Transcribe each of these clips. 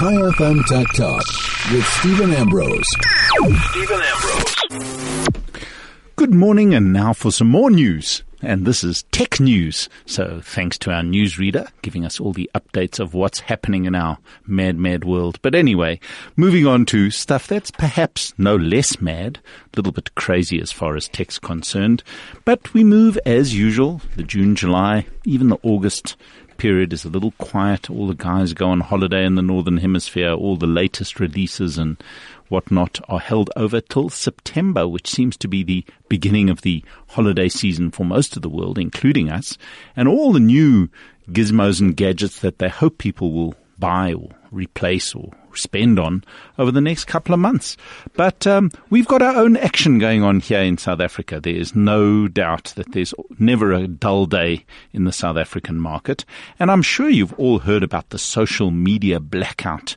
Chai FM Tech Talk with Stephen Ambrose. Stephen Ambrose. Good morning, and now for some more news. And this is tech news. So thanks to our newsreader giving us all the updates of what's happening in our mad, mad world. But anyway, moving on to stuff that's perhaps no less mad, a little bit crazy as far as tech's concerned. But we move as usual, the June, July, even the August period is a little quiet. All the guys go on holiday in the Northern Hemisphere. All the latest releases and whatnot are held over till September, which seems to be the beginning of the holiday season for most of the world, including us. And all the new gizmos and gadgets that they hope people will buy or replace or spend on over the next couple of months. But um, we've got our own action going on here in South Africa. There is no doubt that there's never a dull day in the South African market. And I'm sure you've all heard about the social media blackout.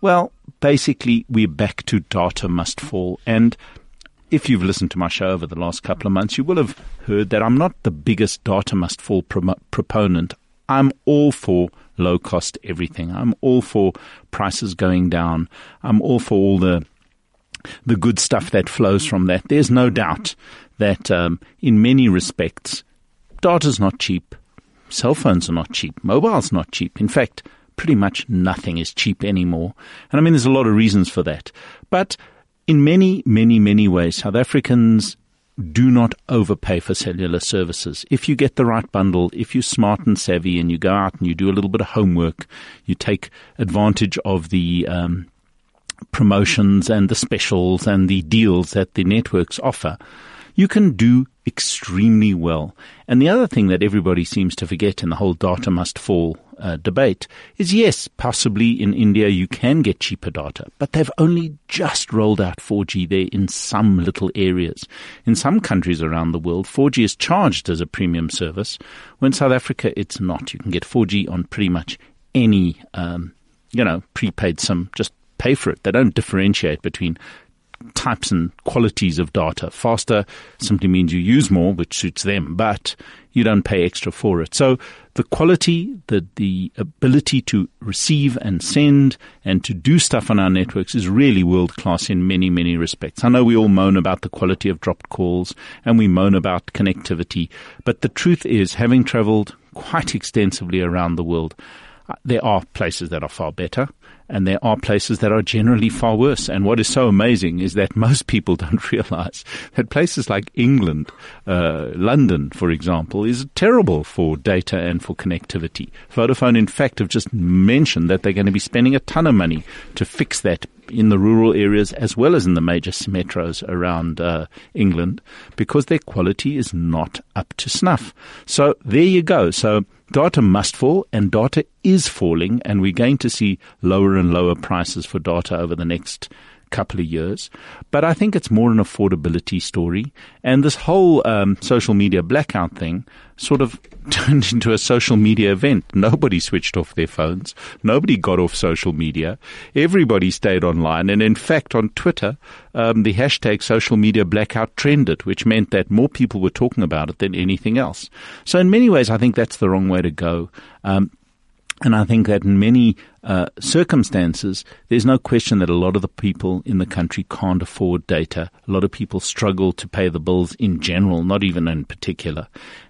Well, basically, we're back to data must fall. And if you've listened to my show over the last couple of months, you will have heard that I'm not the biggest data must fall pro- proponent. I'm all for low cost everything. I'm all for prices going down. I'm all for all the the good stuff that flows from that. There's no doubt that um, in many respects, data's not cheap. Cell phones are not cheap. Mobile's not cheap. In fact, pretty much nothing is cheap anymore. And I mean, there's a lot of reasons for that. But in many, many, many ways, South Africans do not overpay for cellular services. If you get the right bundle, if you're smart and savvy and you go out and you do a little bit of homework, you take advantage of the um, promotions and the specials and the deals that the networks offer, you can do extremely well. And the other thing that everybody seems to forget in the whole data must fall uh, debate is yes, possibly in India you can get cheaper data, but they've only just rolled out 4G there in some little areas. In some countries around the world, 4G is charged as a premium service. When South Africa, it's not. You can get 4G on pretty much any, um, you know, prepaid SIM. Just pay for it. They don't differentiate between types and qualities of data. Faster simply means you use more, which suits them, but you don't pay extra for it. So the quality, the, the ability to receive and send and to do stuff on our networks is really world class in many, many respects. I know we all moan about the quality of dropped calls and we moan about connectivity, but the truth is having traveled quite extensively around the world, there are places that are far better and there are places that are generally far worse. And what is so amazing is that most people don't realize that places like England, uh, London, for example, is terrible for data and for connectivity. Vodafone, in fact, have just mentioned that they're going to be spending a ton of money to fix that in the rural areas as well as in the major metros around uh, England because their quality is not up to snuff. So there you go. So data must fall and data is falling and we're going to see lower and lower prices for data over the next couple of years. But I think it's more an affordability story. And this whole um, social media blackout thing sort of turned into a social media event. Nobody switched off their phones. Nobody got off social media. Everybody stayed online. And in fact, on Twitter, um, the hashtag social media blackout trended, which meant that more people were talking about it than anything else. So in many ways, I think that's the wrong way to go. Um, and I think that in many uh, circumstances, there's no question that a lot of the people in the country can't afford data. A lot of people struggle to pay the bills in general, not even in particular.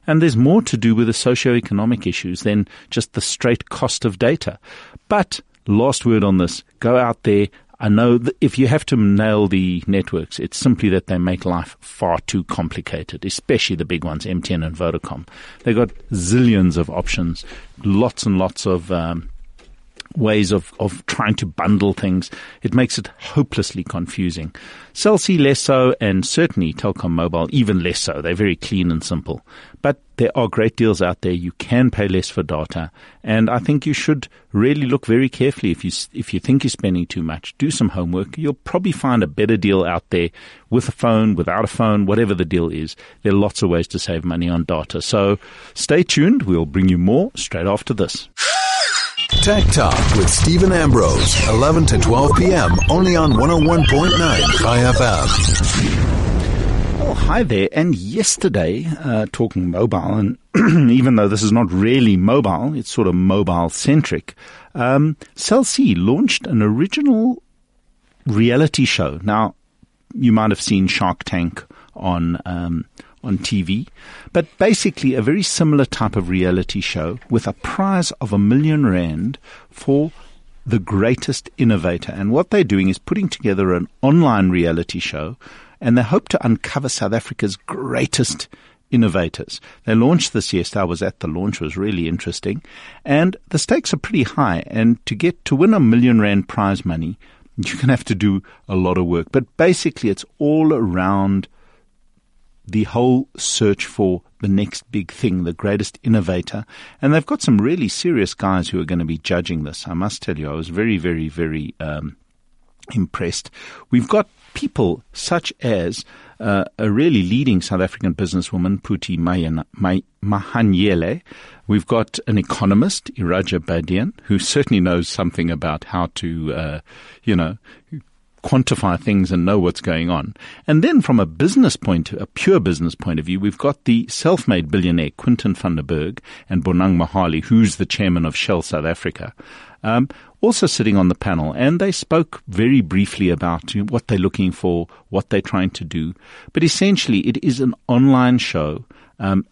And there's more to do with the socio-economic issues than just the straight cost of data. But last word on this, go out there, I know if you have to nail the networks, it's simply that they make life far too complicated, especially the big ones, MTN and Vodacom. They've got zillions of options, lots and lots of um, ways of, of trying to bundle things. It makes it hopelessly confusing. Cell C less so, and certainly Telkom Mobile even less so. They're very clean and simple. But there are great deals out there. You can pay less for data, and I think you should really look very carefully if you if you think you're spending too much. Do some homework. You'll probably find a better deal out there with a phone, without a phone, whatever the deal is. There are lots of ways to save money on data. So stay tuned. We'll bring you more straight after this. Tech Talk with Stephen Ambrose, 11 to 12 p.m. only on 101.9 Chai FM. Well, hi there. And yesterday, uh, talking mobile, and even though this is not really mobile, it's sort of mobile centric, um, Cell C launched an original reality show. Now, you might have seen Shark Tank on um, on TV, but basically a very similar type of reality show with a prize of a million rand for the greatest innovator. And what they're doing is putting together an online reality show, and they hope to uncover South Africa's greatest innovators. They launched this yesterday. I was at the launch; it was really interesting, and the stakes are pretty high. And to get to win a million rand prize money, you're going to have to do a lot of work. But basically, it's all around the whole search for the next big thing, the greatest innovator. And they've got some really serious guys who are going to be judging this. I must tell you, I was very, very, very um, impressed. We've got people such as uh, a really leading South African businesswoman, Phuthi Mahanyele. We've got an economist, Iraj Abedian, who certainly knows something about how to, uh, you know, quantify things and know what's going on. And then from a business point, a pure business point of view, we've got the self-made billionaire Quinton van der Burgh and Bonang Mohale, who's the chairman of Shell South Africa. Um, also sitting on the panel, and they spoke very briefly about you know, what they're looking for, what they're trying to do. But essentially, it is an online show. Um,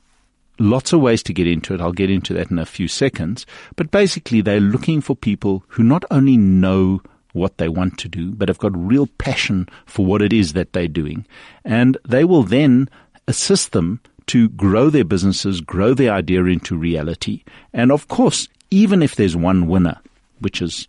lots of ways to get into it. I'll get into that in a few seconds. But basically, they're looking for people who not only know what they want to do, but have got real passion for what it is that they're doing. And they will then assist them to grow their businesses, grow their idea into reality. And of course, even if there's one winner, which is,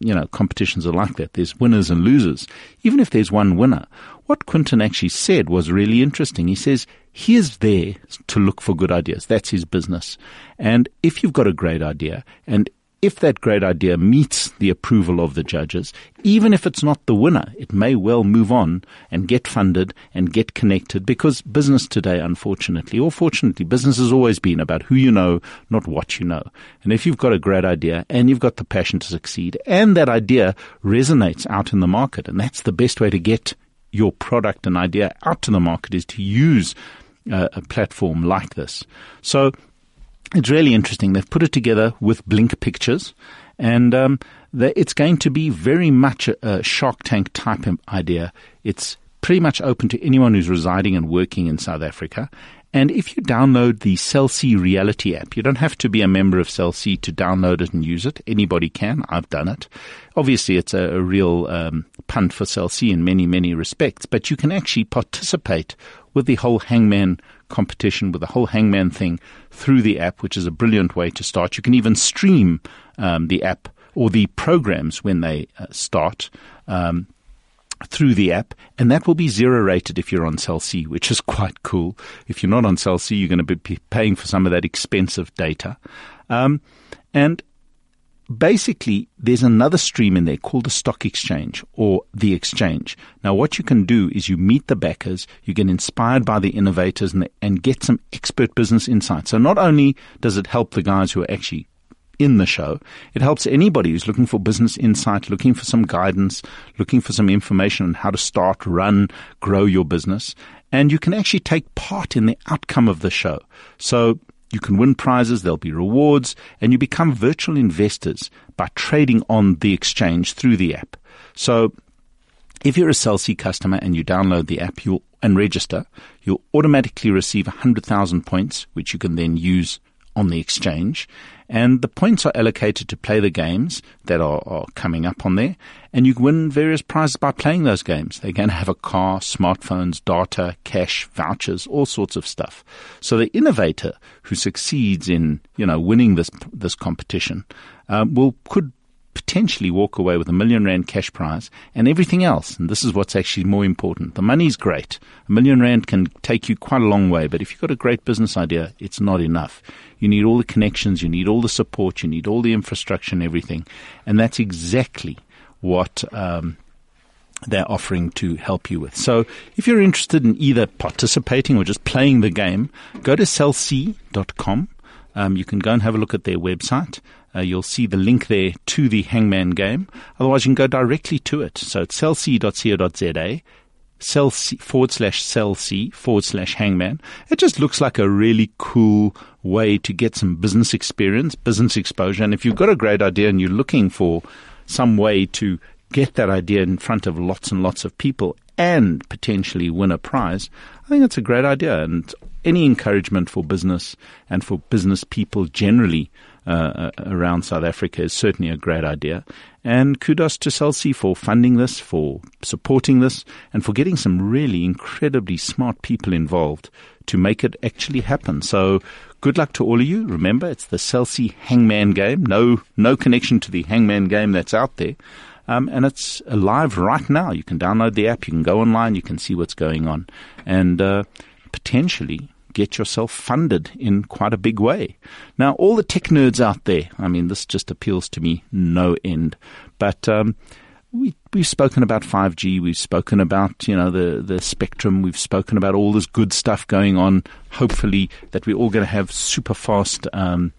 you know, competitions are like that. There's winners and losers. Even if there's one winner, what Quinton actually said was really interesting. He says, he is there to look for good ideas. That's his business. And if you've got a great idea and if that great idea meets the approval of the judges, even if it's not the winner, it may well move on and get funded and get connected because business today, unfortunately, or fortunately, business has always been about who you know, not what you know. And if you've got a great idea and you've got the passion to succeed and that idea resonates out in the market, and that's the best way to get your product and idea out to the market is to use uh, a platform like this. So it's really interesting. They've put it together with Blink Pictures, and um, it's going to be very much a, a Shark Tank type idea. It's pretty much open to anyone who's residing and working in South Africa. And if you download the Cell C Reality app, you don't have to be a member of Cell C to download it and use it. Anybody can. I've done it. Obviously, it's a, a real um, punt for Cell C in many, many respects, but you can actually participate with the whole Hangman competition with the whole Hangman thing through the app, which is a brilliant way to start. You can even stream um, the app or the programs when they uh, start. Um, through the app, and that will be zero rated if you're on Cell C, which is quite cool. If you're not on Cell C, you're going to be paying for some of that expensive data. Um, and basically there's another stream in there called the stock exchange or the exchange. Now, what you can do is you meet the backers, you get inspired by the innovators and, the, and get some expert business insights. So not only does it help the guys who are actually in the show. It helps anybody who's looking for business insight, looking for some guidance, looking for some information on how to start, run, grow your business. And you can actually take part in the outcome of the show. So you can win prizes, there'll be rewards, and you become virtual investors by trading on the exchange through the app. So if you're a Cell customer and you download the app you'll, and register, you'll automatically receive 100,000 points, which you can then use on the exchange. And the points are allocated to play the games that are, are, coming up on there. And you can win various prizes by playing those games. They're going to have a car, smartphones, data, cash, vouchers, all sorts of stuff. So the innovator who succeeds in, you know, winning this, this competition, um, will, could potentially walk away with a million rand cash prize and everything else. And this is what's actually more important. The money's great. A million rand can take you quite a long way, but if you've got a great business idea, it's not enough. You need all the connections, you need all the support, you need all the infrastructure and everything. And that's exactly what um, they're offering to help you with. So if you're interested in either participating or just playing the game, go to cellc.com. Um, you can go and have a look at their website. Uh, you'll see the link there to the Hangman game. Otherwise, you can go directly to it. So it's cellc.co.za cell C, forward slash cell C forward slash hangman. It just looks like a really cool way to get some business experience, business exposure. And if you've got a great idea and you're looking for some way to get that idea in front of lots and lots of people and potentially win a prize, I think it's a great idea. And any encouragement for business and for business people generally uh, around South Africa is certainly a great idea. And kudos to Cell C for funding this, for supporting this, and for getting some really incredibly smart people involved to make it actually happen. So good luck to all of you. Remember, it's the Cell C Hangman game. No, no connection to the Hangman game that's out there. Um, and it's live right now. You can download the app, you can go online, you can see what's going on, and uh, potentially get yourself funded in quite a big way. Now, all the tech nerds out there, I mean, this just appeals to me no end. But um, we, we've spoken about 5G, we've spoken about, you know, the, the spectrum, we've spoken about all this good stuff going on. Hopefully, that we're all going to have super fast. Um,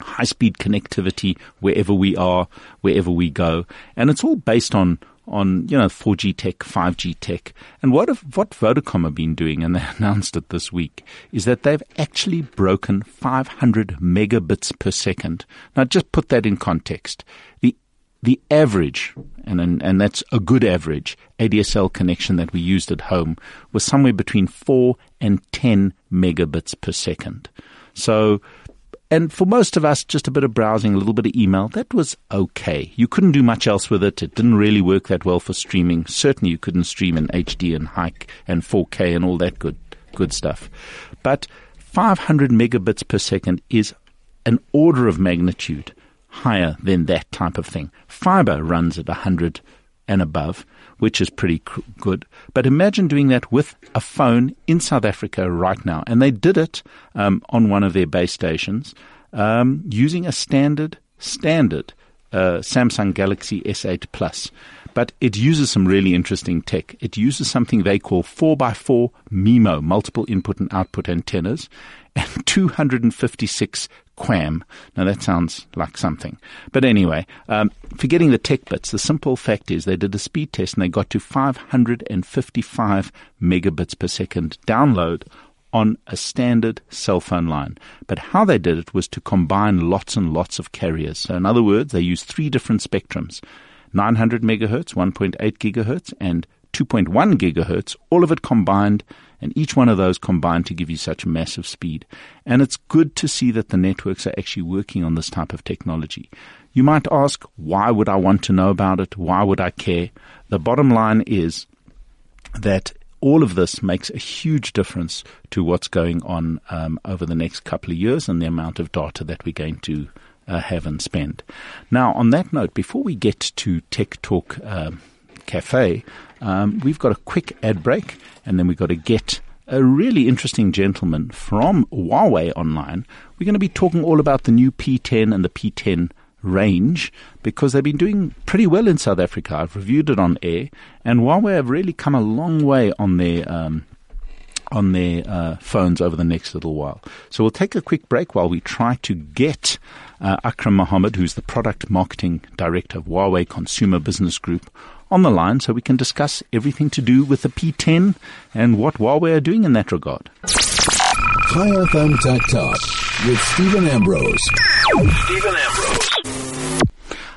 high speed connectivity wherever we are, wherever we go. And it's all based on on you know 4G tech, 5G tech, and what have, what Vodacom have been doing, and they announced it this week, is that they've actually broken 500 megabits per second. Now, just put that in context. The the average, and, and and that's a good average, ADSL connection that we used at home was somewhere between four and 10 megabits per second. So and for most of us, just a bit of browsing, a little bit of email, that was okay. You couldn't do much else with it. It didn't really work that well for streaming. Certainly you couldn't stream in HD and high and 4K and all that good, good stuff. But 500 megabits per second is an order of magnitude higher than that type of thing. Fiber runs at 100 and above which is pretty good. But imagine doing that with a phone in South Africa right now. And they did it um, on one of their base stations um, using a standard, standard uh, Samsung Galaxy S8 Plus. But it uses some really interesting tech. It uses something they call 4x4 MIMO, multiple input and output antennas, and 256 QAM. Now that sounds like something. But anyway, um, forgetting the tech bits, the simple fact is they did a speed test and they got to 555 megabits per second download on a standard cell phone line. But how they did it was to combine lots and lots of carriers. So in other words, they used three different spectrums. 900 megahertz, 1.8 gigahertz, and 2.1 gigahertz, all of it combined and each one of those combined to give you such massive speed. And it's good to see that the networks are actually working on this type of technology. You might ask, why would I want to know about it? Why would I care? The bottom line is that all of this makes a huge difference to what's going on um, over the next couple of years and the amount of data that we're going to uh, have and spend. Now, on that note, before we get to Tech Talk uh, Cafe, um, we've got a quick ad break, and then we've got to get a really interesting gentleman from Huawei online. We're going to be talking all about the new P10 and the P10 range because they've been doing pretty well in South Africa. I've reviewed it on air, and Huawei have really come a long way on their um, on their uh, phones over the next little while. So we'll take a quick break while we try to get uh, Akram Mohamed, who's the product marketing director of Huawei Consumer Business Group, on the line so we can discuss everything to do with the P10 and what Huawei are doing in that regard. Chai FM Tech Talk with Stephen Ambrose. Stephen Ambrose.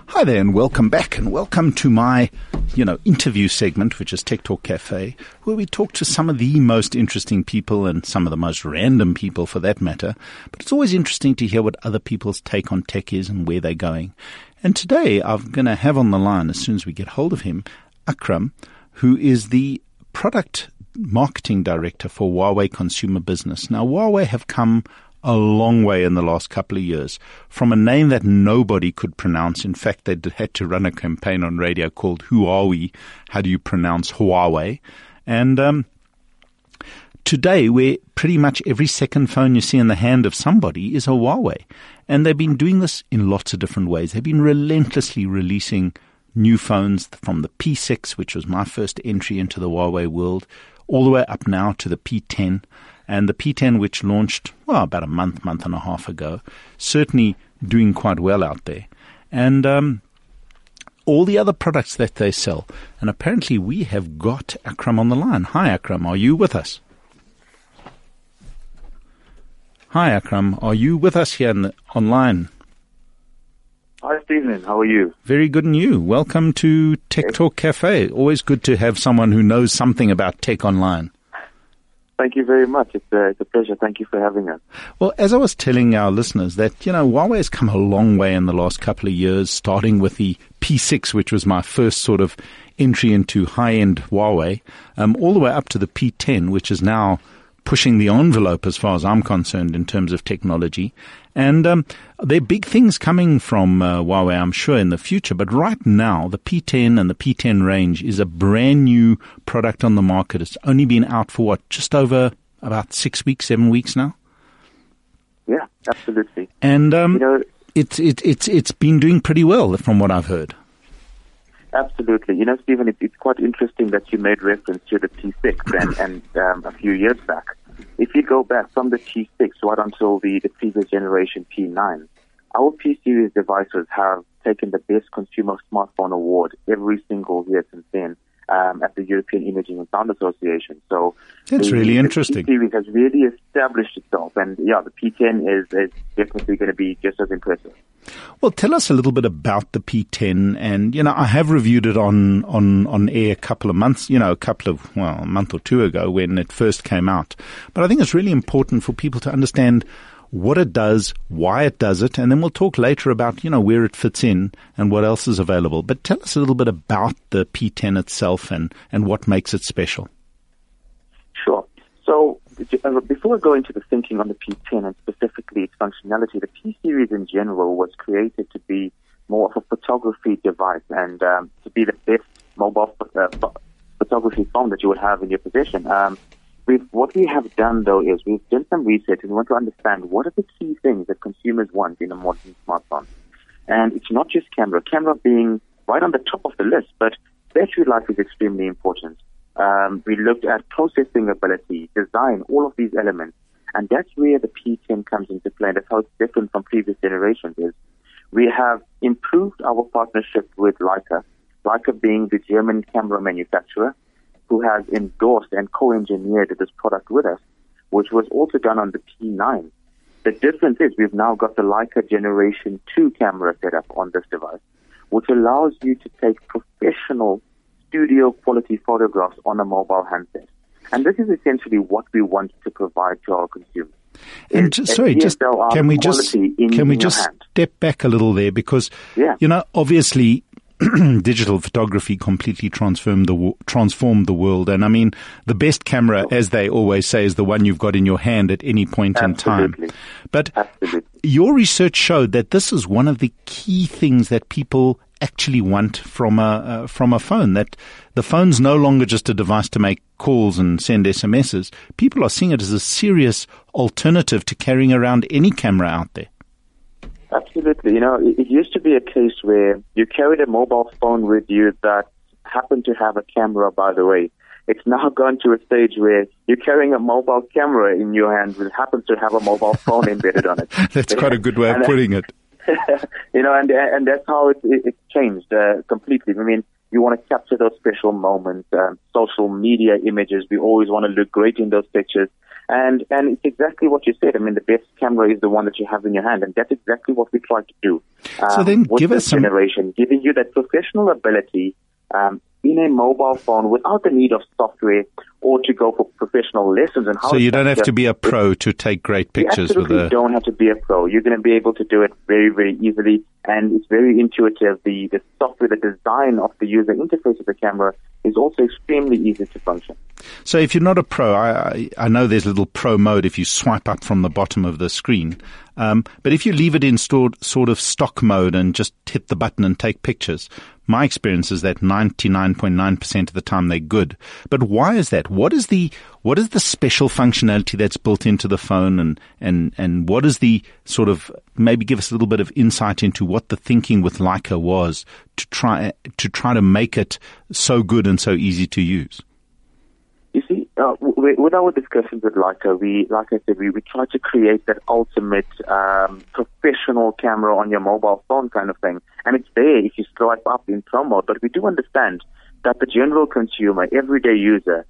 Hi there and welcome back and welcome to my, you know, interview segment, which is Tech Talk Cafe, where we talk to some of the most interesting people and some of the most random people for that matter. But it's always interesting to hear what other people's take on tech is and where they're going. And today I'm going to have on the line, as soon as we get hold of him, Akram, who is the product marketing director for Huawei Consumer Business. Now, Huawei have come a long way in the last couple of years from a name that nobody could pronounce. In fact, they had to run a campaign on radio called Who Are We? How do you pronounce Huawei? And um, today, where pretty much every second phone you see in the hand of somebody is a Huawei. And they've been doing this in lots of different ways. They've been relentlessly releasing new phones from the P6, which was my first entry into the Huawei world, all the way up now to the P10. And the P10, which launched, well, about a month, month and a half ago, certainly doing quite well out there. And um, all the other products that they sell. And apparently we have got Akram on the line. Hi, Akram. Are you with us? Hi, Akram. Are you with us here the, online? Hi, Stephen. How are you? Very good, and you? Welcome to Tech Talk Cafe. Always good to have someone who knows something about tech online. Thank you very much. It's a, it's a pleasure. Thank you for having us. Well, as I was telling our listeners that, you know, Huawei has come a long way in the last couple of years, starting with the P6, which was my first sort of entry into high-end Huawei, um, all the way up to the P10, which is now pushing the envelope as far as I'm concerned in terms of technology. And um, there are big things coming from uh, Huawei, I'm sure, in the future. But right now, the P10 and the P10 range is a brand new product on the market. It's only been out for what, just over about six weeks, seven weeks now. Yeah, absolutely. And um, you know, it's it, it's it's been doing pretty well from what I've heard. Absolutely. You know, Stephen, it, it's quite interesting that you made reference to the P6 and, and um, a few years back. If you go back from the P6 right until the, the previous generation P9, our P series devices have taken the best consumer smartphone award every single year since then um, at the European Imaging and Sound Association. So that's the, really the interesting. P series has really established itself, and yeah, the P10 is, is definitely going to be just as impressive. Well, tell us a little bit about the P10, and you know, I have reviewed it on on on air a couple of months, you know, a couple of well, a month or two ago when it first came out. But I think it's really important for people to understand what it does, why it does it, and then we'll talk later about, you know, where it fits in and what else is available. But tell us a little bit about the P10 itself and, and what makes it special. Uh, before I go into the thinking on the P10 and specifically its functionality, the P series in general was created to be more of a photography device and um, to be the best mobile uh, photography phone that you would have in your possession. Um, what we have done though is we've done some research and we want to understand what are the key things that consumers want in a modern smartphone. And it's not just camera. Camera being right on the top of the list, but battery life is extremely important. Um, we looked at processing ability, design, all of these elements. And that's where the P10 comes into play. And that's how it's different from previous generations is we have improved our partnership with Leica, Leica being the German camera manufacturer who has endorsed and co-engineered this product with us, which was also done on the P9. The difference is we've now got the Leica Generation 2 camera set up on this device, which allows you to take professional studio quality photographs on a mobile handset. And this is essentially what we want to provide to our consumers. And sorry, just can we just can we just step back a little there because yeah. you know obviously digital photography completely transformed the transformed the world. And I mean, the best camera, as they always say, is the one you've got in your hand at any point Absolutely. in time. But Absolutely. your research showed that this is one of the key things that people actually want from a uh, from a phone. That the phone's no longer just a device to make calls and send SMSs. People are seeing it as a serious alternative to carrying around any camera out there. Absolutely. You know, it, it used to be a case where you carried a mobile phone with you that happened to have a camera, by the way. It's now gone to a stage where you're carrying a mobile camera in your hand that happens to have a mobile phone embedded on it. That's quite a good way of putting it. you know, and and that's how it, it, it's changed uh, completely. I mean, you want to capture those special moments, um, social media images. We always want to look great in those pictures. And and it's exactly what you said. I mean, the best camera is the one that you have in your hand, and that's exactly what we try to do. Um, so then, give us some generation, giving you that professional ability um, in a mobile phone without the need of software or to go for professional lessons. And how so you don't have to be a pro to take great pictures you absolutely with a. don't have to be a pro. You're going to be able to do it very, very easily, and it's very intuitive. The the software, the design of the user interface of the camera is also extremely easy to function. So if you're not a pro, I, I, know there's a little pro mode if you swipe up from the bottom of the screen. Um, but if you leave it in stored, sort of stock mode and just hit the button and take pictures, my experience is that 99.9% of the time they're good. But why is that? What is the what is the special functionality that's built into the phone, and and and what is the sort of maybe give us a little bit of insight into what the thinking with Leica was to try to try to make it so good and so easy to use. You see, uh, with, our discussions with Leica, we, like I said, we, we try to create that ultimate um, professional camera on your mobile phone kind of thing. And it's there if you swipe up in pro mode. But we do understand that the general consumer, everyday user,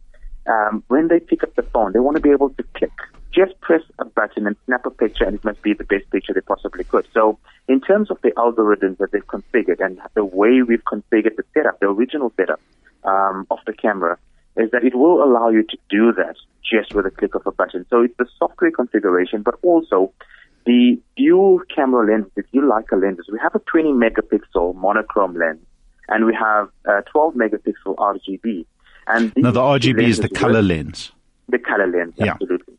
um, when they pick up the phone, they want to be able to click. Just press a button and snap a picture, and it must be the best picture they possibly could. So, in terms of the algorithms that they've configured and the way we've configured the setup, the original setup um, of the camera, is that it will allow you to do that just with a click of a button. So it's the software configuration, but also the dual camera lenses, if you like a lenses. We have a 20 megapixel monochrome lens and we have a 12 megapixel RGB. And now the RGB is the color lens. The color lens, yeah. absolutely.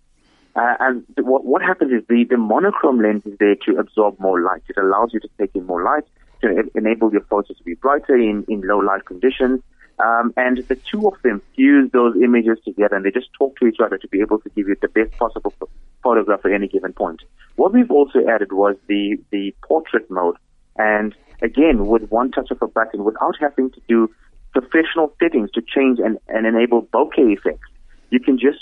Uh, and what, what happens is the, the monochrome lens is there to absorb more light. It allows you to take in more light to enable your photos to be brighter in, in low light conditions. Um, and the two of them fuse those images together and they just talk to each other to be able to give you the best possible photograph at any given point. What we've also added was the, the portrait mode. And again, with one touch of a button, without having to do professional settings to change and, and enable bokeh effects, you can just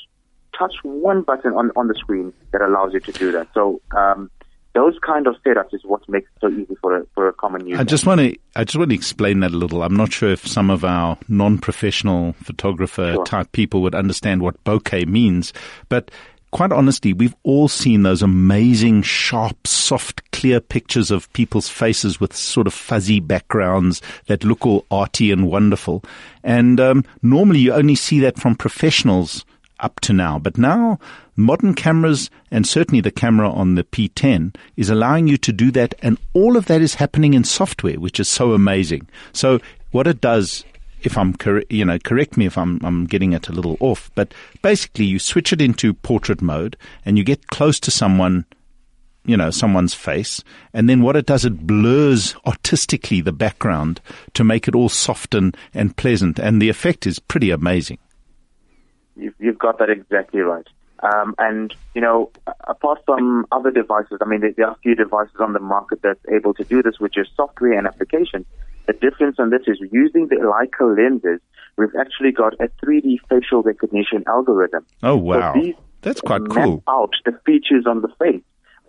touch one button on, on the screen that allows you to do that. So, um, those kind of setups is what makes it so easy for a, for a common user. I just want to I just want to explain that a little. I'm not sure if some of our non-professional photographer sure. type people would understand what bokeh means, but quite honestly, we've all seen those amazing, sharp, soft, clear pictures of people's faces with sort of fuzzy backgrounds that look all arty and wonderful. And um, normally, you only see that from professionals up to now. But now modern cameras and certainly the camera on the P10 is allowing you to do that. And all of that is happening in software, which is so amazing. So what it does if I'm cor- you know correct me if I'm I'm getting it a little off, but basically you switch it into portrait mode and you get close to someone, you know, someone's face, and then what it does it blurs artistically the background to make it all soft and, and pleasant, and the effect is pretty amazing. You've, you've got that exactly right. Um, and, you know, apart from other devices, I mean, there, there, are a few devices on the market that's able to do this, which is software and application. The difference on this is using the Leica lenses, we've actually got a 3D facial recognition algorithm. Oh, wow. So that's quite cool. out the features on the face,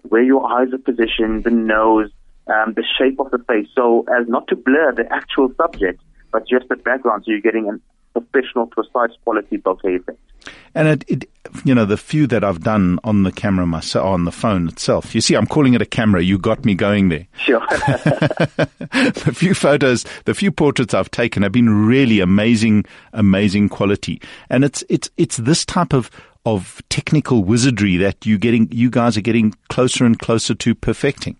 where your eyes are positioned, the nose, um, the shape of the face, so as not to blur the actual subject, but just the background, so you're getting an professional, precise quality bokeh effect. And it, it, you know, the few that I've done on the camera myself, on the phone itself. You see, I'm calling it a camera. You got me going there. Sure. the few photos, the few portraits I've taken have been really amazing, amazing quality. And it's, it's, it's this type of, of technical wizardry that you getting, you guys are getting closer and closer to perfecting.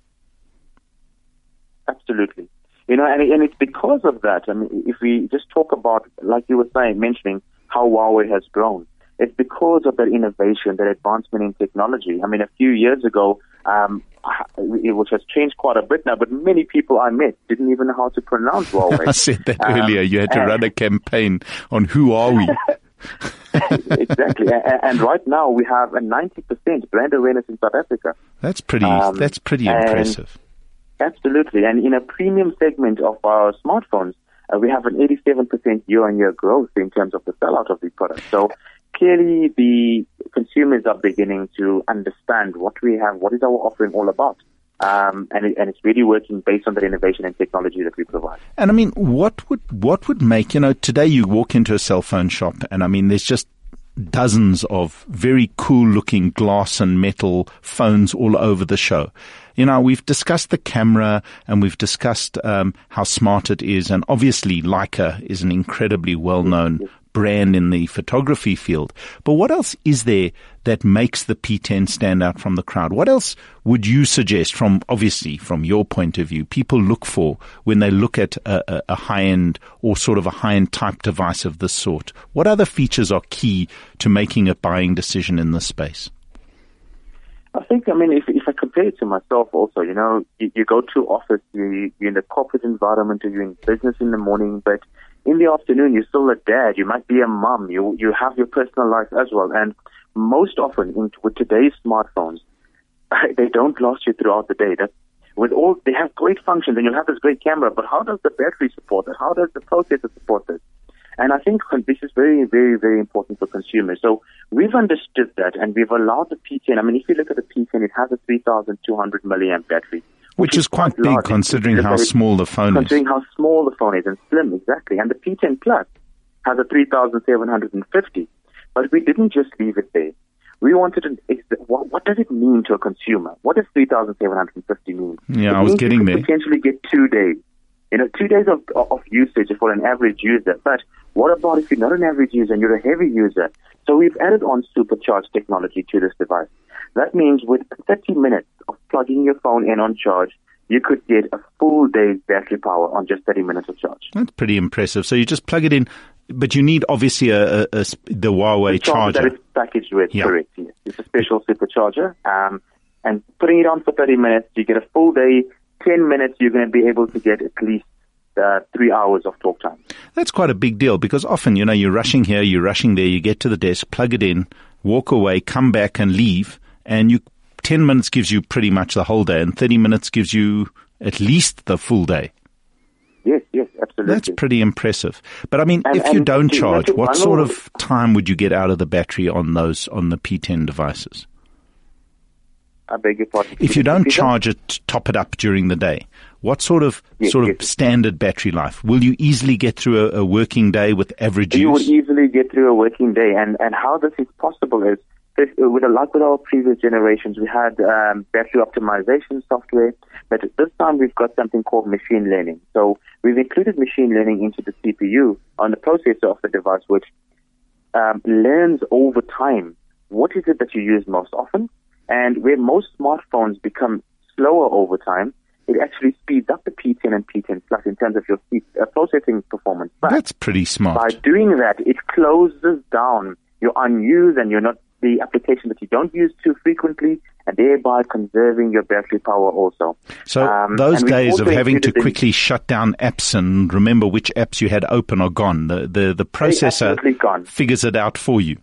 Absolutely. You know, and, and it's because of that. I mean, if we just talk about, like you were saying, mentioning how Huawei has grown, it's because of that innovation, that advancement in technology. I mean, a few years ago, um, which has changed quite a bit now, but many people I met didn't even know how to pronounce Huawei. I said that um, earlier. You had to run a campaign on who are we. exactly, and, right now we have a 90% brand awareness in South Africa. That's pretty. Um, that's pretty impressive. Absolutely. And in a premium segment of our smartphones, uh, we have an 87% year-on-year growth in terms of the sellout of these products. So clearly the consumers are beginning to understand what we have, what is our offering all about. Um, and, it, and it's really working based on the innovation and technology that we provide. And I mean, what would what would make you know today you walk into a cell phone shop and I mean there's just dozens of very cool looking glass and metal phones all over the show. You know, we've discussed the camera and we've discussed um, how smart it is, and obviously Leica is an incredibly well known brand in the photography field. But what else is there that makes the P10 stand out from the crowd? What else would you suggest from, obviously, from your point of view, people look for when they look at a, a high end or sort of a high end type device of this sort? What other features are key to making a buying decision in this space? I think, I mean, if, if compare it to myself also, you know, you, you go to office, you, you're in the corporate environment or you're in business in the morning, but in the afternoon, you're still a dad. You might be a mom. You, you have your personal life as well. And most often in, with today's smartphones, they don't last you throughout the day. That with all, they have great functions and you'll have this great camera, but how does the battery support it? How does the processor support this? And I think this is very, very, very important for consumers. So we've understood that and we've allowed the P10. I mean, if you look at the P10, it has a 3,200 milliamp battery. Which, which is, quite, quite big considering how small the phone considering is. Considering how small the phone is and slim, exactly. And the P10 Plus has a 3,750. But we didn't just leave it there. We wanted to, what, what does it mean to a consumer? What does 3,750 mean? Yeah, it I was getting there. potentially get two days. You know, two days of, of usage for an average user. But what about if you're not an average user and you're a heavy user? So we've added on supercharged technology to this device. That means with 30 minutes of plugging your phone in on charge, you could get a full day's battery power on just 30 minutes of charge. That's pretty impressive. So you just plug it in, but you need obviously a, a, a the Huawei the charger. That is packaged with, yeah. correct. Yes. It's a special supercharger. Um, and putting it on for 30 minutes, you get a full day. 10 minutes, you're going to be able to get at least uh, three hours of talk time. That's quite a big deal because often, you know, you're rushing here, you're rushing there, you get to the desk, plug it in, walk away, come back and leave, and you 10 minutes gives you pretty much the whole day, and 30 minutes gives you at least the full day. Yes, yes, absolutely. That's pretty impressive. But I mean, and, if you don't charge, what sort of time would you get out of the battery on those on the P10 devices? I beg your pardon. If you don't charge it, top it up during the day. What sort of yes, sort yes. of standard battery life? Will you easily get through a, a working day with average you use? You would easily get through a working day, and and how this is possible is with a lot with our previous generations, we had um, battery optimization software, but this time we've got something called machine learning. So we've included machine learning into the CPU on the processor of the device, which um, learns over time what is it that you use most often, and where most smartphones become slower over time, it actually speeds up the P10 and P10 Plus in terms of your uh, processing performance. But That's pretty smart. By doing that, it closes down your unused and you're not the application that you don't use too frequently, and thereby conserving your battery power also. So um, those days of having to quickly shut down apps and remember which apps you had open are gone. The the, the processor figures it out for you.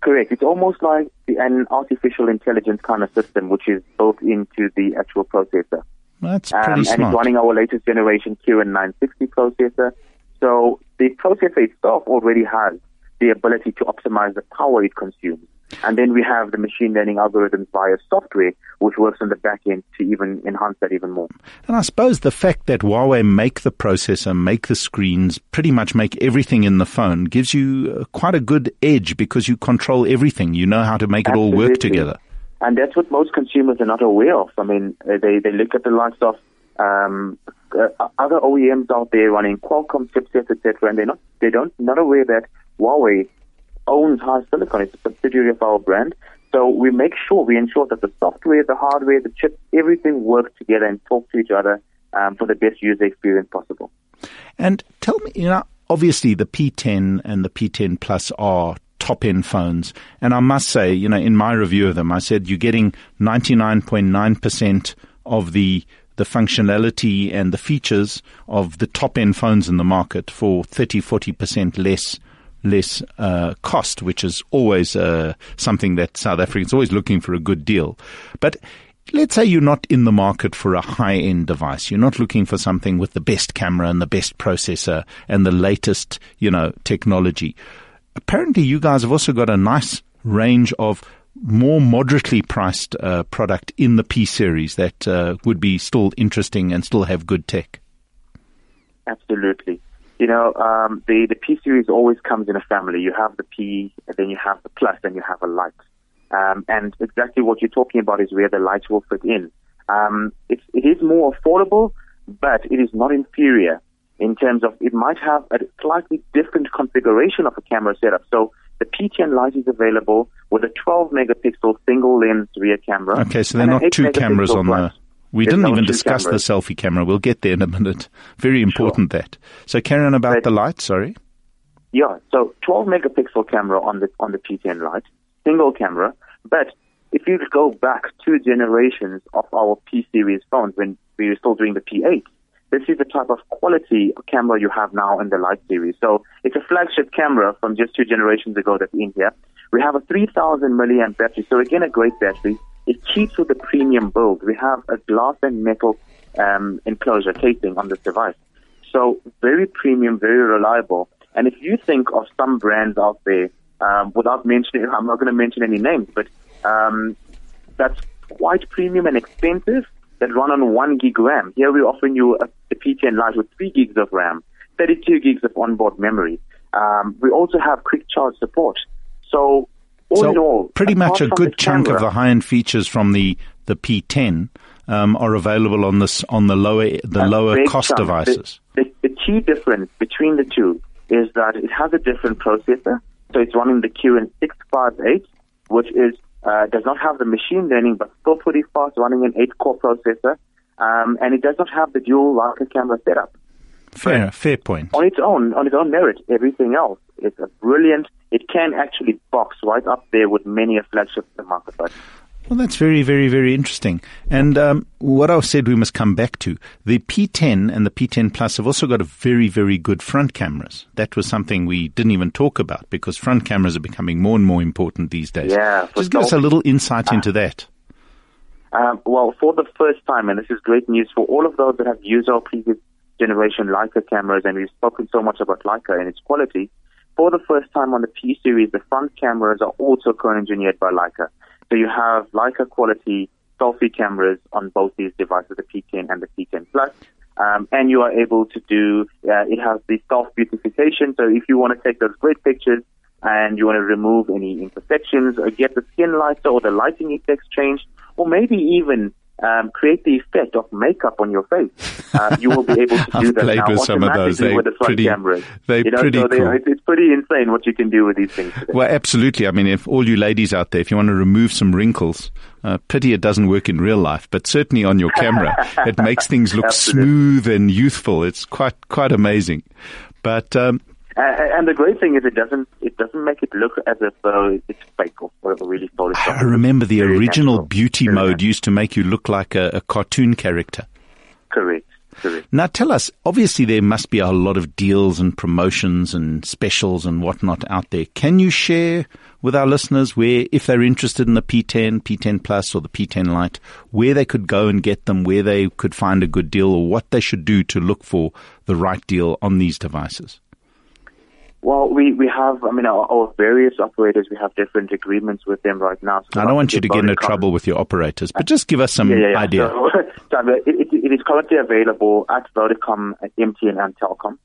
Correct. It's almost like an artificial intelligence kind of system, which is built into the actual processor. That's pretty um, smart. And it's running our latest generation Kirin 960 processor. So the processor itself already has the ability to optimize the power it consumes. And then we have the machine learning algorithms via software, which works on the back end to even enhance that even more. And I suppose the fact that Huawei make the processor, make the screens, pretty much make everything in the phone gives you uh, quite a good edge because you control everything. You know how to make Absolutely. it all work together. And that's what most consumers are not aware of. I mean, uh, they, they look at the likes of um, uh, other OEMs out there running Qualcomm chipsets, etc., and they're not they don't not aware that Huawei owns high silicon. It's a subsidiary of our brand. So we make sure, we ensure that the software, the hardware, the chips, everything works together and talk to each other um, for the best user experience possible. And tell me, you know, obviously the P10 and the P10 Plus are top end phones. And I must say, you know, in my review of them, I said you're getting 99.9% of the the functionality and the features of the top end phones in the market for 30, 40% less less uh, cost, which is always uh, something that South Africans always looking for a good deal. But let's say you're not in the market for a high end device. You're not looking for something with the best camera and the best processor and the latest, you know, technology. Apparently, you guys have also got a nice range of more moderately priced uh, product in the P series that uh, would be still interesting and still have good tech. Absolutely. You know, um, the the P series always comes in a family. You have the P, and then you have the Plus, then you have a Lite. Um, and exactly what you're talking about is where the Lite will fit in. Um, it, it is more affordable, but it is not inferior in terms of it might have a slightly different configuration of a camera setup. So the P10 Lite is available with a 12 megapixel single lens rear camera. Okay, so they're not two cameras on the. We didn't even discuss cameras. the selfie camera. We'll get there in a minute. Very important sure. that. So, Karen, about but, the light, sorry. Yeah, so 12 megapixel camera on the on the P10 Lite, single camera. But if you go back two generations of our P series phones when we were still doing the P8, this is the type of quality camera you have now in the Lite series. So it's a flagship camera from just two generations ago that's in here. We have a 3000 milliamp battery. So again, a great battery. It keeps with the premium build. We have a glass and metal um, enclosure casing on this device. So very premium, very reliable. And if you think of some brands out there, um, without mentioning, I'm not going to mention any names, but um, that's quite premium and expensive that run on one gig RAM. Here we're offering you a, a P10 Lite with three gigs of RAM, 32 gigs of onboard memory. Um, we also have quick charge support. So all so in all, pretty much a good chunk of the high-end features from the the P10 um, are available on this on the lower the lower cost chunk. devices. The, the, the key difference between the two is that it has a different processor. So it's running the Kirin 658, which is uh, does not have the machine learning, but still pretty fast, running an eight-core processor, um, and it does not have the dual Leica camera setup. Fair fair point. On its own, on its own merit, everything else is a brilliant. It can actually box right up there with many a flagship in the marketplace. Well, that's very, very, very interesting. And um, what I've said we must come back to the P10 and the P10 Plus have also got a very, very good front cameras. That was something we didn't even talk about because front cameras are becoming more and more important these days. Yeah, just give us a little insight into that. Um, well, for the first time, and this is great news for all of those that have used our previous generation Leica cameras, and we've spoken so much about Leica and its quality. For the first time on the P series, the front cameras are also co-engineered by Leica. So you have Leica quality selfie cameras on both these devices, the P10 and the P10 Plus. Um, and you are able to do, uh, it has the self beautification. So if you want to take those great pictures and you want to remove any imperfections or get the skin lighter or the lighting effects changed, or maybe even um, create the effect of makeup on your face, uh, you will be able to do I've that played now with some of those. They're with the pretty- cameras. they're you know, pretty so they- cool. it's, pretty insane what you can do with these things. Today. Well, absolutely. I mean, if all you ladies out there, if you want to remove some wrinkles, uh, pity it doesn't work in real life, but certainly on your camera, it makes things look smooth and youthful. It's quite quite amazing. But um, Uh, and the great thing is, it doesn't it doesn't make it look as if though it's fake or, really photoshopped. I remember the Very original natural. beauty Very mode natural. used to make you look like a, a cartoon character. Correct. Correct. Now tell us, obviously there must be a lot of deals and promotions and specials and whatnot out there. Can you share with our listeners where, if they're interested in the P10, P10 Plus or the P10 Lite, where they could go and get them, where they could find a good deal or what they should do to look for the right deal on these devices? Well, we, we have, I mean, our, our various operators, we have different agreements with them right now. So I don't want you to get into trouble with your operators, but just give us some Yeah, yeah, yeah. idea. So, so it, it, it is currently available at Vodacom, at MTN, and Telkom.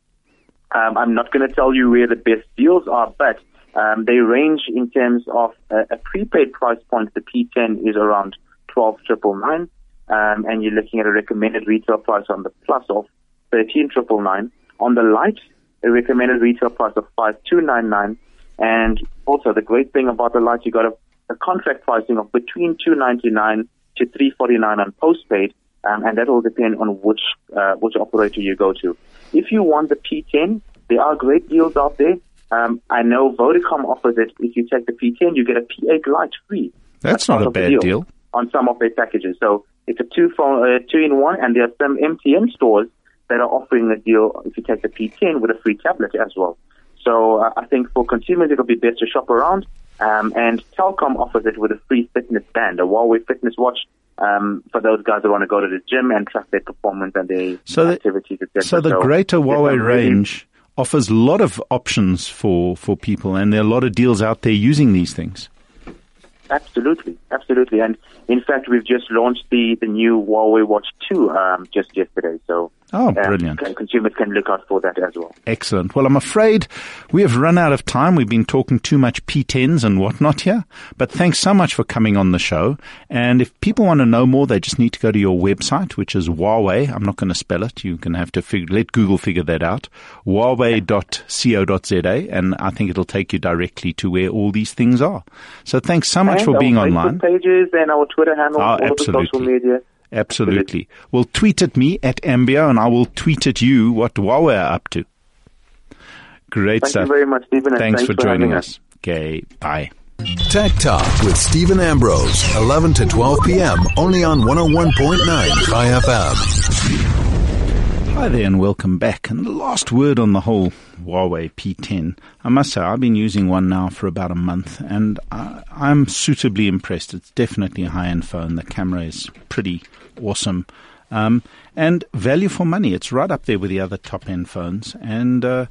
Um, I'm not going to tell you where the best deals are, but um, they range in terms of a, a prepaid price point. The P10 is around twelve triple nine, um, and you're looking at a recommended retail price on the Plus of thirteen triple nine. On the Lite, a recommended retail price of five two nine nine, and also the great thing about the Lite, you got a, a contract pricing of between two ninety nine to three forty nine on postpaid, um, and that will depend on which uh, which operator you go to. If you want the P10, there are great deals out there. Um, I know Vodacom offers it. If you take the P10, you get a P8 Lite free. That's part not a bad deal. on some of their packages. So it's a two phone, uh, two in one, and there are some MTN stores that are offering a deal if you take the P10 with a free tablet as well. So uh, I think for consumers it'll be best to shop around. Um, and Telkom offers it with a free fitness band, a Huawei fitness watch. Um, for those guys that want to go to the gym and track their performance and their So activities. So the greater there's Huawei range offers a lot of options for, for people, and there are a lot of deals out there using these things. Absolutely, absolutely. And in fact, we've just launched the, the new Huawei Watch 2 um, just yesterday. So Oh, brilliant. con- consumers can look out for that as well. Excellent. Well, I'm afraid we have run out of time. We've been talking too much P10s and whatnot here. But thanks so much for coming on the show. And if people want to know more, they just need to go to your website, which is Huawei. I'm not going to spell it. You can have to figure, let Google figure that out. Huawei.co.za. And I think it'll take you directly to where all these things are. So thanks so much and for our being Facebook online. pages and our Twitter handle, Oh, all of the absolutely. social media. Absolutely. Well, tweet at me at Ambio and I will tweet at you what Huawei are up to. Great Thank stuff. you very much, Stephen. and Thanks, for having joining us. Okay, bye. Tech Talk with Stephen Ambrose, 11 to 12 p.m. only on 101.9 Chai FM. Hi there and welcome back. And the last word on the whole Huawei P10. I must say, I've been using one now for about a month and I, I'm suitably impressed. It's definitely a high end phone. The camera is pretty awesome. Um, and value for money. It's right up there with the other top end phones. And, uh,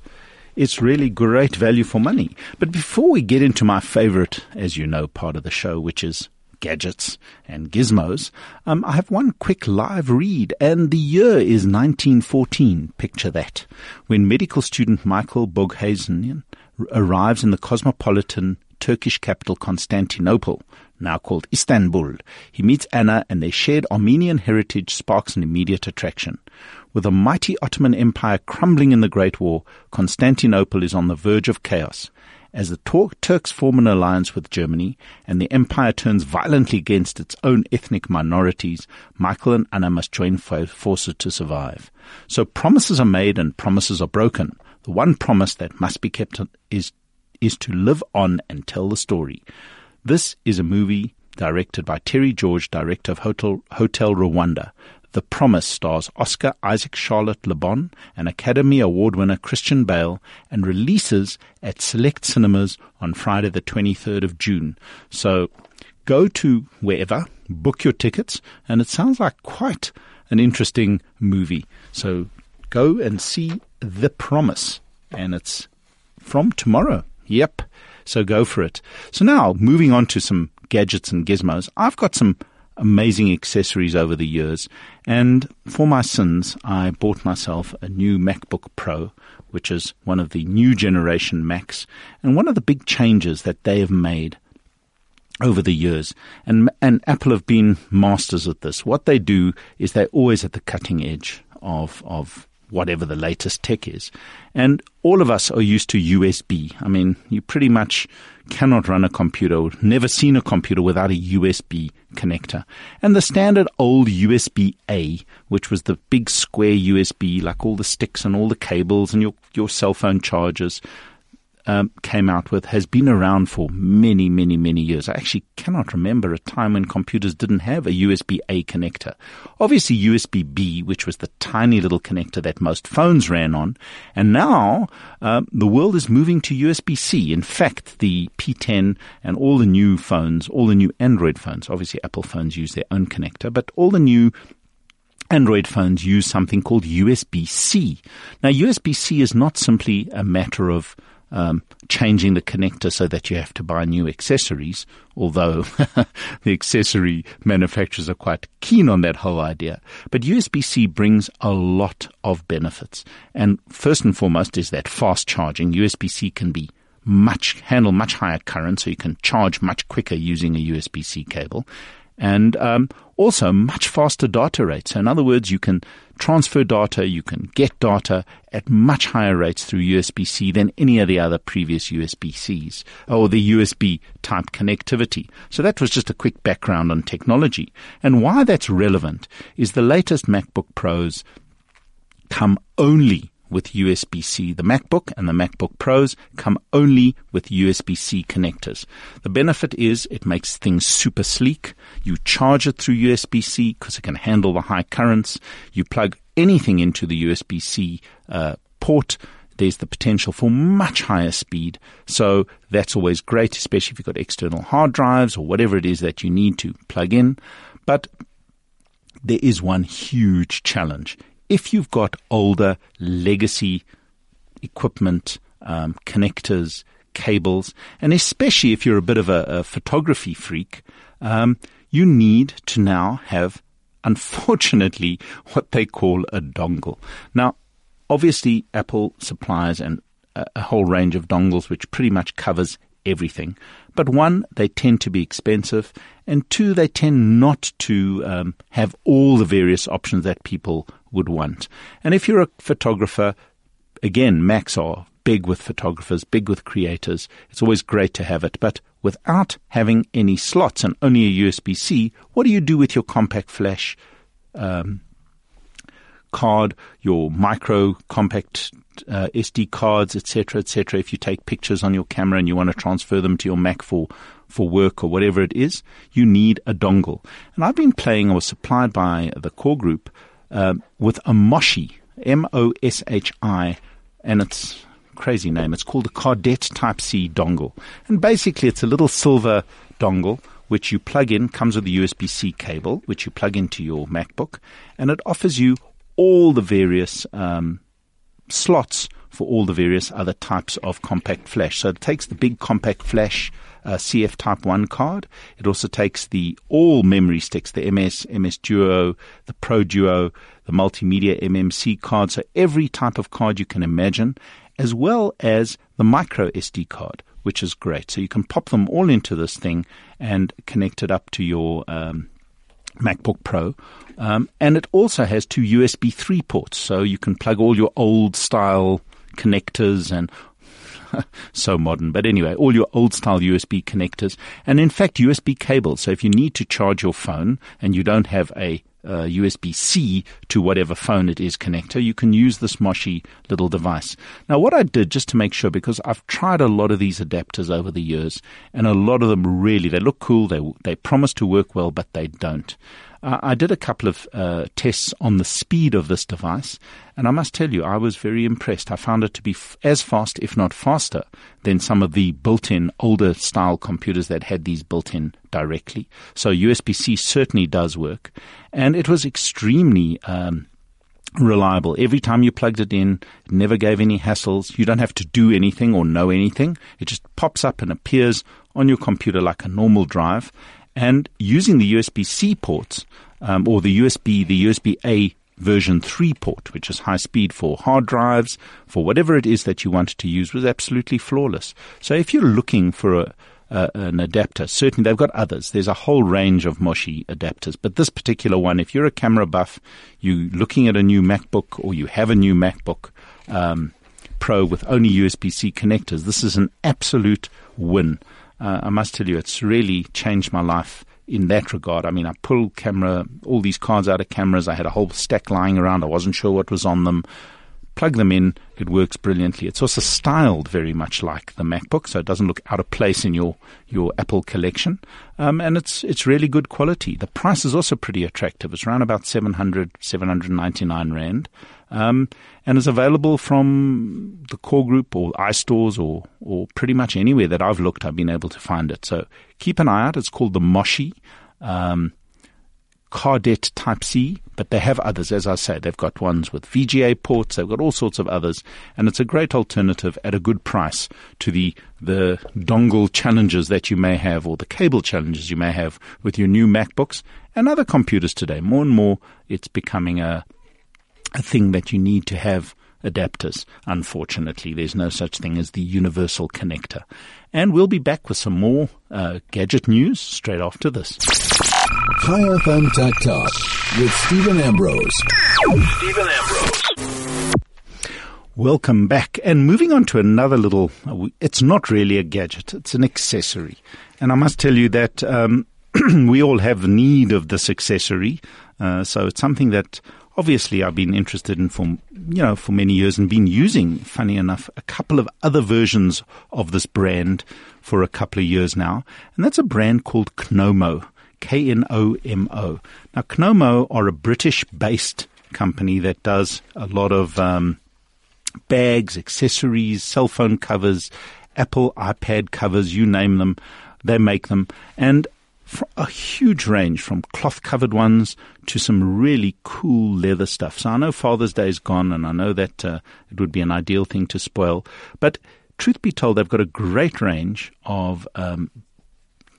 it's really great value for money. But before we get into my favorite, as you know, part of the show, which is gadgets and gizmos, um, I have one quick live read, and the year is 1914. Picture that. When medical student Michael Boghossian arrives in the cosmopolitan Turkish capital Constantinople, now called Istanbul. He meets Anna and their shared Armenian heritage sparks an immediate attraction. With a mighty Ottoman Empire crumbling in the Great War, Constantinople is on the verge of chaos. As the Turks form an alliance with Germany and the empire turns violently against its own ethnic minorities, Michael and Anna must join forces to survive. So promises are made and promises are broken. The one promise that must be kept is is to live on and tell the story. This is a movie directed by Terry George, director of Hotel, Hotel Rwanda. The Promise stars Oscar Isaac Charlotte Le Bon and Academy Award winner Christian Bale and releases at select cinemas on Friday the 23rd of June. So go to wherever, book your tickets, and it sounds like quite an interesting movie. So go and see The Promise, and it's from tomorrow. Yep. So go for it. So now moving on to some gadgets and gizmos. I've got some amazing accessories over the years. And for my sins, I bought myself a new MacBook Pro, which is one of the new generation Macs. And one of the big changes that they have made over the years, and, and Apple have been masters at this. What they do is they're always at the cutting edge of, of whatever the latest tech is. And all of us are used to USB. I mean, you pretty much cannot run a computer, never seen a computer without a USB connector. And the standard old USB A, which was the big square USB, like all the sticks and all the cables and your, your cell phone chargers, um, came out with has been around for many, many, many years. I actually cannot remember a time when computers didn't have a USB A connector. Obviously, USB B, which was the tiny little connector that most phones ran on, and now um, the world is moving to USB C. In fact, the P10 and all the new phones, all the new Android phones, obviously Apple phones use their own connector, but all the new Android phones use something called USB C. Now, USB C is not simply a matter of um, changing the connector so that you have to buy new accessories, although the accessory manufacturers are quite keen on that whole idea. But USB C brings a lot of benefits. And first and foremost is that fast charging. USB C can be much, handle much higher current, so you can charge much quicker using a USB C cable and um, also much faster data rates. So in other words, you can transfer data, you can get data at much higher rates through USB-C than any of the other previous USB-Cs or the USB type connectivity. So that was just a quick background on technology. And why that's relevant is the latest MacBook Pros come only with USB C. The MacBook and the MacBook Pros come only with USB C connectors. The benefit is it makes things super sleek. You charge it through USB C because it can handle the high currents. You plug anything into the USB C uh, port there's the potential for much higher speed. So that's always great, especially if you've got external hard drives or whatever it is that you need to plug in. But there is one huge challenge if you've got older legacy equipment, um, connectors, cables, and especially if you're a bit of a, a photography freak, um, you need to now have, unfortunately, what they call a dongle. Now, obviously, Apple supplies an, a, a whole range of dongles which pretty much covers everything. But one, they tend to be expensive, and two, they tend not to um, have all the various options that people would want. And if you're a photographer, again, Macs are big with photographers, big with creators. It's always great to have it, but without having any slots and only a USB C, what do you do with your compact flash um, card, your micro compact uh, SD cards, etc., etc. If you take pictures on your camera and you want to transfer them to your Mac for for work or whatever it is, you need a dongle. And I've been playing, I was supplied by the core group uh, with a Moshi, M O S H I, and it's crazy name. It's called the Cardette Type C dongle, and basically it's a little silver dongle which you plug in, comes with a USB C cable, which you plug into your MacBook, and it offers you all the various um, slots for all the various other types of compact flash. So it takes the big compact flash uh, CF Type 1 card. It also takes the all memory sticks, the MS, MS Duo, the Pro Duo, the multimedia MMC card. So every type of card you can imagine, as well as the micro SD card, which is great. So you can pop them all into this thing and connect it up to your um, MacBook Pro. Um, and it also has two USB 3 ports, so you can plug all your old style connectors and so modern. But anyway, all your old style USB connectors and in fact USB cables. So if you need to charge your phone and you don't have a uh, USB C to whatever phone it is connector, you can use this Moshi little device. Now, what I did just to make sure, because I've tried a lot of these adapters over the years, and a lot of them really they look cool, they they promise to work well, but they don't. Uh, I did a couple of uh, tests on the speed of this device, and I must tell you, I was very impressed. I found it to be f- as fast, if not faster, than some of the built in older style computers that had these built in directly. So USB C certainly does work, and it was extremely. Um, reliable. Every time you plugged it in, it never gave any hassles. You don't have to do anything or know anything. It just pops up and appears on your computer like a normal drive. And using the USB C ports, um, or the USB, the USB A version 3 port, which is high speed for hard drives, for whatever it is that you wanted to use, was absolutely flawless. So if you're looking for a, uh, an adapter. Certainly, they've got others. There's a whole range of Moshi adapters, but this particular one, if you're a camera buff, you're looking at a new MacBook or you have a new MacBook um, Pro with only USB C connectors, this is an absolute win uh, I must tell you, it's really changed my life in that regard. I mean, I pulled camera, all these cards out of cameras. I had a whole stack lying around. I wasn't sure what was on them. Plug them in. It works brilliantly. It's also styled very much like the MacBook, so it doesn't look out of place in your, your Apple collection. Um, and it's, it's really good quality. The price is also pretty attractive. It's around about 700, 799 Rand um, and is available from the core group or iStores or, or pretty much anywhere that I've looked, I've been able to find it. So keep an eye out. It's called the Moshi. Um, Cardette Type C, but they have others, as I say. They've got ones with VGA ports, they've got all sorts of others, and it's a great alternative at a good price to the, the dongle challenges that you may have or the cable challenges you may have with your new MacBooks and other computers today. More and more, it's becoming a, a thing that you need to have adapters. Unfortunately, there's no such thing as the universal connector. And we'll be back with some more uh, gadget news straight after this. Hi FM Tech Talk with Stephen Ambrose. Stephen Ambrose. Welcome back. And moving on to another little, uh, it's not really a gadget, it's an accessory. And I must tell you that um, we all have need of this accessory. Uh, so it's something that obviously I've been interested in for you know for many years and been using. Funny enough, a couple of other versions of this brand for a couple of years now, and that's a brand called Knomo. K N O M O. Now, Knomo are a British-based company that does a lot of um, bags, accessories, cell phone covers, Apple iPad covers, you name them, they make them. And a huge range from cloth covered ones to some really cool leather stuff. So I know Father's Day is gone and I know that uh, it would be an ideal thing to spoil. But truth be told, they've got a great range of um,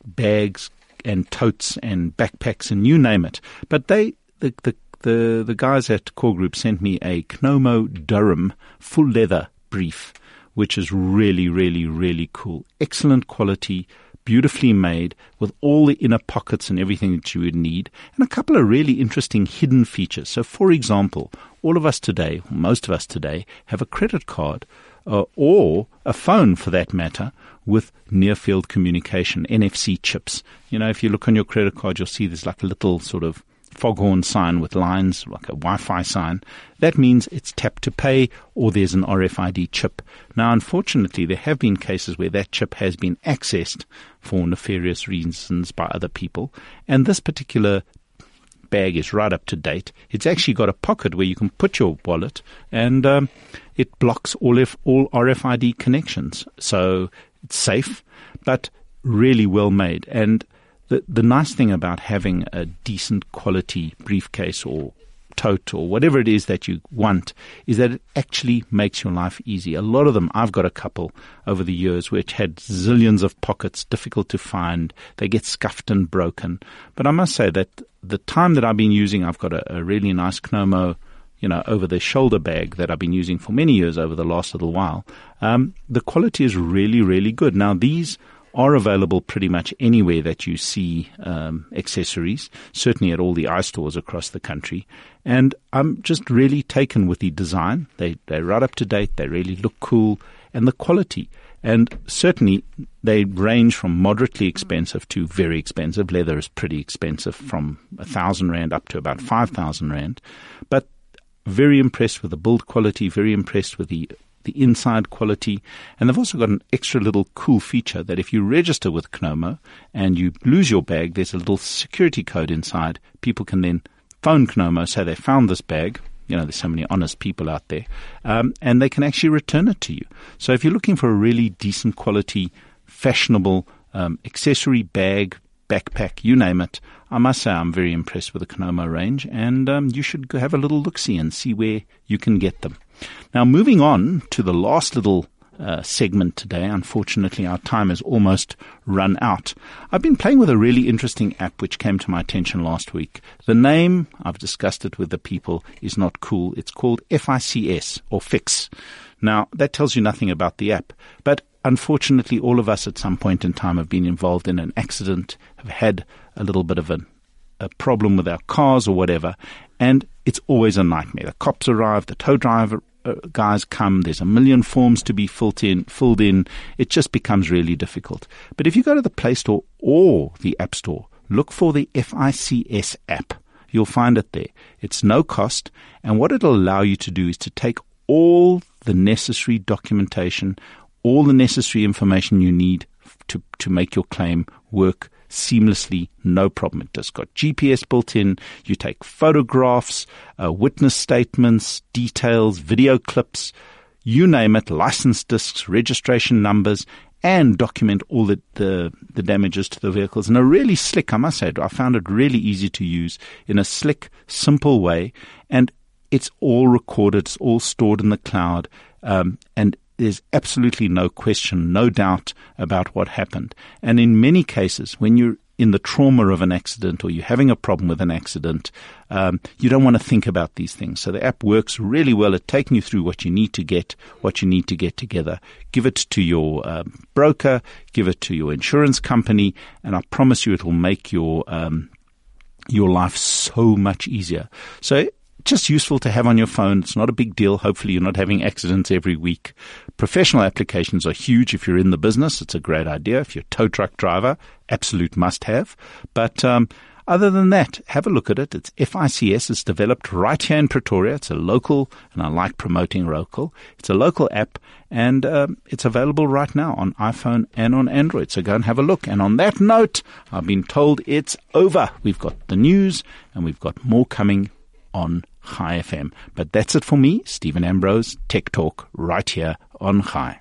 bags and totes and backpacks and you name it. But they, the, the, the, the guys at Core Group sent me a Knomo Durham full leather brief, which is really, really, really cool. Excellent quality beautifully made with all the inner pockets and everything that you would need, and a couple of really interesting hidden features. So, for example, all of us today, most of us today, have a credit card uh, or a phone for that matter with near field communication, NFC chips. You know, if you look on your credit card, you'll see there's like a little sort of foghorn sign with lines, like a Wi-Fi sign, that means it's tap to pay or there's an RFID chip. Now, unfortunately, there have been cases where that chip has been accessed for nefarious reasons by other people, and this particular bag is right up to date. It's actually got a pocket where you can put your wallet, and um, it blocks all, all RFID connections. So it's safe, but really well made. And the, the nice thing about having a decent quality briefcase or tote or whatever it is that you want is that it actually makes your life easy. A lot of them, I've got a couple over the years which had zillions of pockets, difficult to find. They get scuffed and broken. But I must say that the time that I've been using, I've got a, a really nice Knomo you know, over the shoulder bag that I've been using for many years over the last little while, um, the quality is really, really good. Now, these are available pretty much anywhere that you see um, accessories, certainly at all the iStores across the country. And I'm just really taken with the design. They, they're right up to date, they really look cool, and the quality. And certainly they range from moderately expensive to very expensive. Leather is pretty expensive from a thousand rand up to about five thousand rand. But very impressed with the build quality, very impressed with the the inside quality. And they've also got an extra little cool feature that if you register with Knomo and you lose your bag, there's a little security code inside. People can then phone Knomo, say they found this bag. You know, there's so many honest people out there. Um, and they can actually return it to you. So if you're looking for a really decent quality, fashionable um, accessory bag, backpack, you name it. I must say I'm very impressed with the Knomo range, and um, you should have a little look see and see where you can get them. Now, moving on to the last little uh, segment today. Unfortunately, our time has almost run out. I've been playing with a really interesting app which came to my attention last week. The name, I've discussed it with the people, is not cool. It's called FICS or FIX. Now, that tells you nothing about the app, but unfortunately, all of us at some point in time have been involved in an accident, have had a little bit of an, a problem with our cars or whatever, and it's always a nightmare. The cops arrive, the tow driver uh, guys come, there's a million forms to be filled in, filled in. It just becomes really difficult. But if you go to the Play Store or the App Store, look for the FICS app. You'll find it there. It's no cost, and what it'll allow you to do is to take all the necessary documentation, all the necessary information you need to, to make your claim work seamlessly, no problem. It has got GPS built in. You take photographs, uh, witness statements, details, video clips, you name it, license discs, registration numbers, and document all the, the, the, damages to the vehicles And a really slick, I must say, I found it really easy to use in a slick, simple way. And it's all recorded, it's all stored in the cloud. Um, and there's absolutely no question, no doubt about what happened. And in many cases, when you're in the trauma of an accident or you're having a problem with an accident, um, you don't want to think about these things. So the app works really well at taking you through what you need to get, what you need to get together. Give it to your um, broker, give it to your insurance company, and I promise you it will make your um, your life so much easier. So just useful to have on your phone. It's not a big deal. Hopefully, you're not having accidents every week. Professional applications are huge if you're in the business. It's a great idea. If you're a tow truck driver, absolute must have. But um, other than that, have a look at it. It's FICS. It's developed right here in Pretoria. It's a local, and I like promoting local. It's a local app, and um, it's available right now on iPhone and on Android. So go and have a look. And on that note, I've been told it's over. We've got the news, and we've got more coming on Chai FM. But that's it for me, Stephen Ambrose, Tech Talk, right here on Chai.